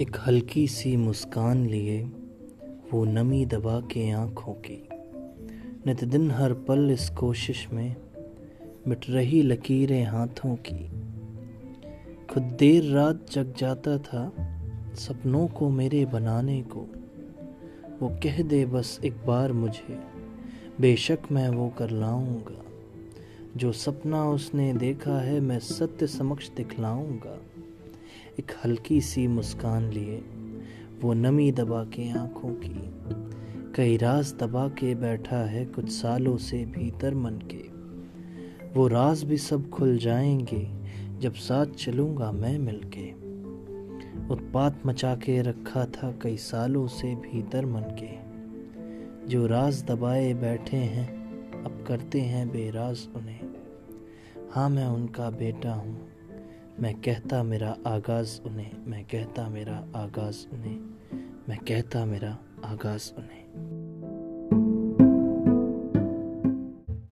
एक हल्की सी मुस्कान लिए वो नमी दबा के आँखों की। नित दिन हर पल इस कोशिश में मिट रही लकीरें हाथों की। खुद देर रात जग जाता था सपनों को मेरे बनाने को। वो कह दे बस एक बार मुझे, बेशक मैं वो कर लाऊँगा। जो सपना उसने देखा है मैं सत्य समक्ष दिखलाऊँगा। एक हल्की सी मुस्कान लिए। वो नमी दबा के आँखों की, कई राज दबा के बैठा है कुछ सालों से भीतर मन के। वो राज भी सब खुल जाएँगे जब साथ चलूँगा मैं मिलके। उत्पात मचा के रखा था कई सालों से भीतर मन के। जो राज दबाए बैठे हैं, अब करते हैं बेराज उन्हें। हाँ मैं उनका बेटा हूँ। मैं कहता मेरा आगाज़ उन्हें, मैं कहता मेरा आगाज़ उन्हें, मैं कहता मेरा आगाज़ उन्हें।